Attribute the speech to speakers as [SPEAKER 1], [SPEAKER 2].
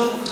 [SPEAKER 1] National